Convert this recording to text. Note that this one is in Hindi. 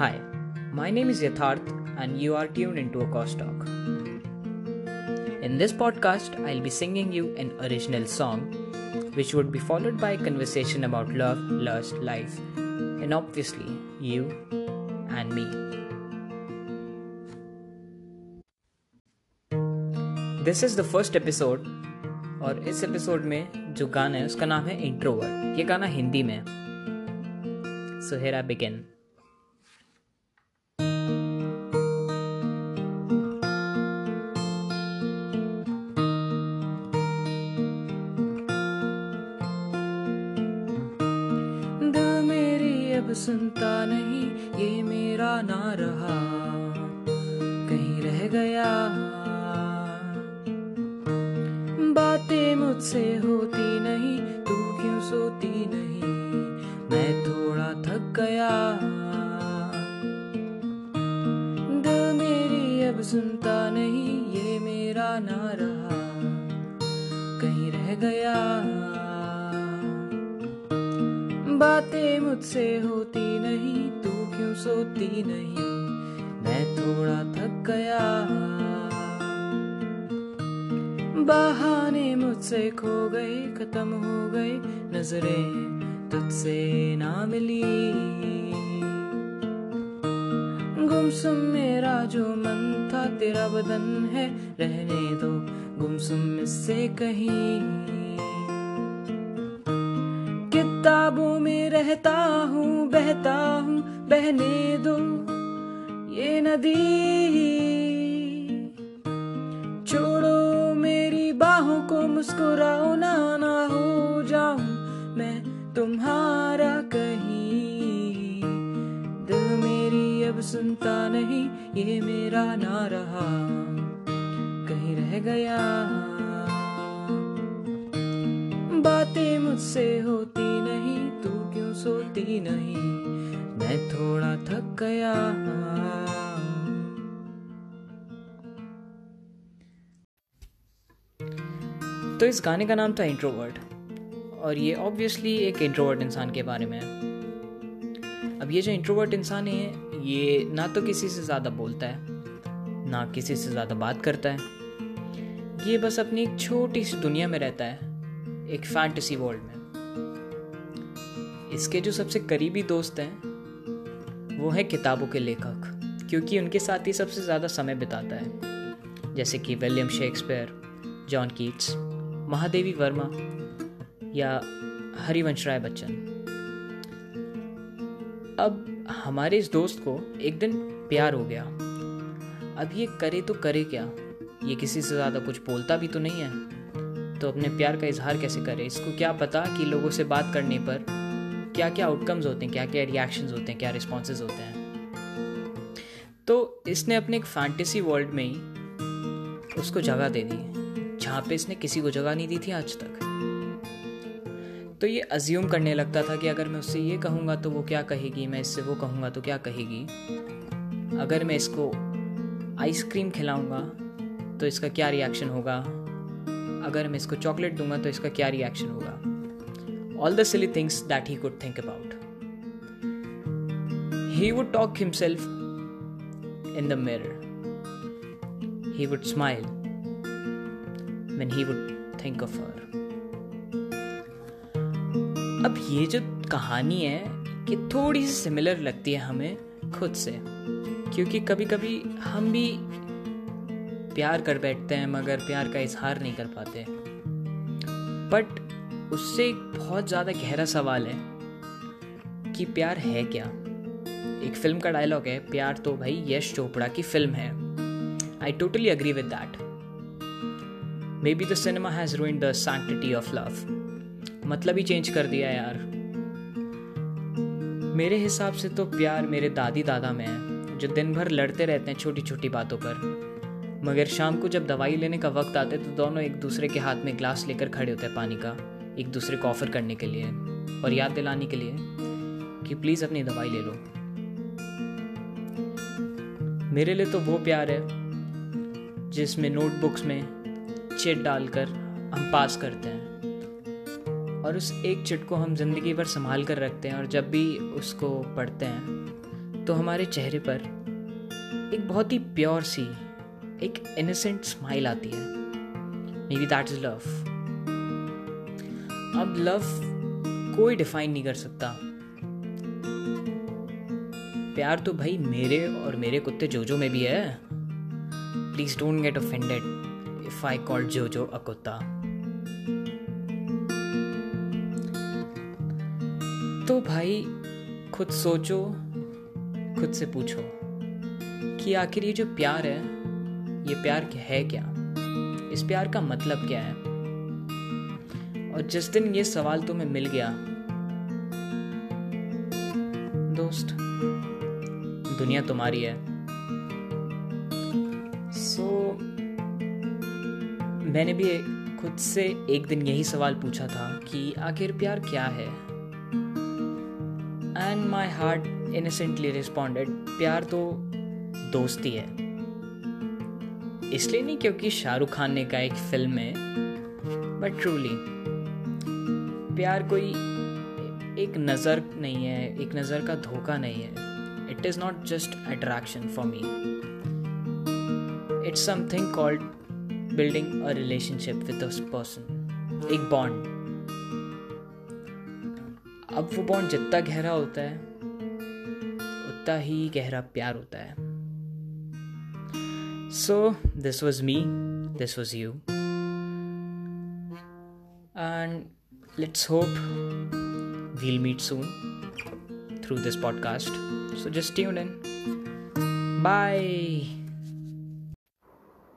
Hi, my name is Yatharth, and you are tuned into a Cost Talk. In this podcast, I'll be singing you an original song, which would be followed by a conversation about love, lust, life, and obviously you and me. This is the first episode और इस एपिसोड में जो गाना है उसका नाम है इंट्रोवर्ट ये गाना हिंदी में सो हेर आई बिगिन सुनता नहीं, ये मेरा ना रहा। कहीं रह गया। बातें मुझसे होती नहीं तू क्यों सोती नहीं? मैं थोड़ा थक गया। दिल मेरी अब सुनता नहीं, ये मेरा ना रहा। कहीं रह गया। मुझसे होती नहीं, तू क्यों सोती नहीं? मैं थोड़ा थक गया। बहाने मुझसे खो गए खत्म हो गए नज़रें तुझसे ना मिली। गुमसुम मेरा जो मन था, तेरा बदन है, रहने दो गुमसुम इससे कहीं। किताबों में रहता हूँ, बहता हूँ, बहने दो ये नदी। छोड़ो मेरी बाहों को, मुस्कुराओ ना ना हो जाऊँ मैं तुम्हारा कहीं। दिल मेरी अब सुनता नहीं, ये मेरा ना रहा। कहीं रह गया नहीं, मैं थोड़ा थक गया तो इस गाने का नाम था इंट्रोवर्ट और ये ऑब्वियसली एक इंट्रोवर्ट इंसान के बारे में है। अब ये जो इंट्रोवर्ट इंसान है, ये ना तो किसी से ज़्यादा बोलता है, ना किसी से ज़्यादा बात करता है। ये बस अपनी एक छोटी सी दुनिया में रहता है, एक फैंटेसी वर्ल्ड में। इसके जो सबसे करीबी दोस्त हैं, वो हैं किताबों के लेखक, क्योंकि उनके साथ ही सबसे ज़्यादा समय बिताता है। जैसे कि William Shakespeare, John Keats, Mahadevi Varma या हरिवंश राय बच्चन। अब हमारे इस दोस्त को एक दिन प्यार हो गया। अब ये करे तो करे क्या? ये किसी से ज़्यादा कुछ बोलता भी तो नहीं है। तो अपने प्यार का इजहार कैसे करे? इसको क्या पता कि लोगों से बात करने पर क्या क्या आउटकम्स होते हैं क्या क्या रिएक्शंस होते हैं, क्या रिस्पॉन्सेज होते हैं। तो इसने अपने एक फैंटेसी वर्ल्ड में ही उसको जगह दे दी, जहाँ पे इसने किसी को जगह नहीं दी थी आज तक। तो ये अज्यूम करने लगता था कि अगर मैं उससे ये कहूँगा तो वो क्या कहेगी, मैं इससे वो कहूँगा तो क्या कहेगी। अगर मैं इसको आइसक्रीम खिलाऊँगा तो इसका क्या रिएक्शन होगा? अगर मैं इसको चॉकलेट दूँगा तो इसका क्या रिएक्शन होगा? All the silly things that he could think about he would talk himself in the mirror he would smile when he would think of her. अब ये जो कहानी है कि थोड़ी सी सिमिलर लगती है हमें खुद से। क्योंकि कभी कभी हम भी प्यार कर बैठते हैं, मगर प्यार का इजहार नहीं कर पाते। बट उससे एक बहुत ज़्यादा गहरा सवाल है कि प्यार है क्या? एक फ़िल्म का डायलॉग है, प्यार तो भाई यश चोपड़ा की फ़िल्म है। I totally agree with that maybe the cinema has ruin the sanctity of love मतलब ही चेंज कर दिया यार। मेरे हिसाब से तो प्यार मेरे दादी दादा में है, जो दिन भर लड़ते रहते हैं छोटी छोटी बातों पर। मगर शाम को जब दवाई लेने का वक्त आता है तो दोनों एक दूसरे के हाथ में ग्लास लेकर खड़े होते हैं पानी का। एक दूसरे को ऑफ़र करने के लिए और याद दिलाने के लिए कि प्लीज़ अपनी दवाई ले लो। मेरे लिए तो वो प्यार है जिसमें नोटबुक्स में चिट डालकर हम पास करते हैं और उस एक चिट को हम ज़िंदगी भर संभाल कर रखते हैं और जब भी उसको पढ़ते हैं तो हमारे चेहरे पर एक बहुत ही प्योर सी, एक इनोसेंट स्माइल आती है। Maybe that is love अब लव कोई डिफाइन नहीं कर सकता। प्यार तो भाई मेरे और मेरे कुत्ते जोजो में भी है। Please don't get offended if I call Jojo a कुत्ता। तो भाई खुद सोचो, खुद से पूछो कि आखिर ये जो प्यार है, ये प्यार है क्या? इस प्यार का मतलब क्या है? और जिस दिन ये सवाल तुम्हें मिल गया दोस्त दुनिया तुम्हारी है। सो so, मैंने भी खुद से एक दिन यही सवाल पूछा था कि आखिर प्यार क्या है? And my heart innocently responded प्यार तो दोस्ती है। इसलिए नहीं क्योंकि शाहरुख खान ने कहा एक फ़िल्म में बट ट्रूली प्यार कोई एक नज़र नहीं है, एक नज़र का धोखा नहीं है। It is not just attraction for me it's something called building a relationship with person एक बॉन्ड अब वो बॉन्ड जितना गहरा होता है, उतना ही गहरा प्यार होता है। So this was me this was you and let's hope we'll meet soon through this podcast. So just tune in. Bye.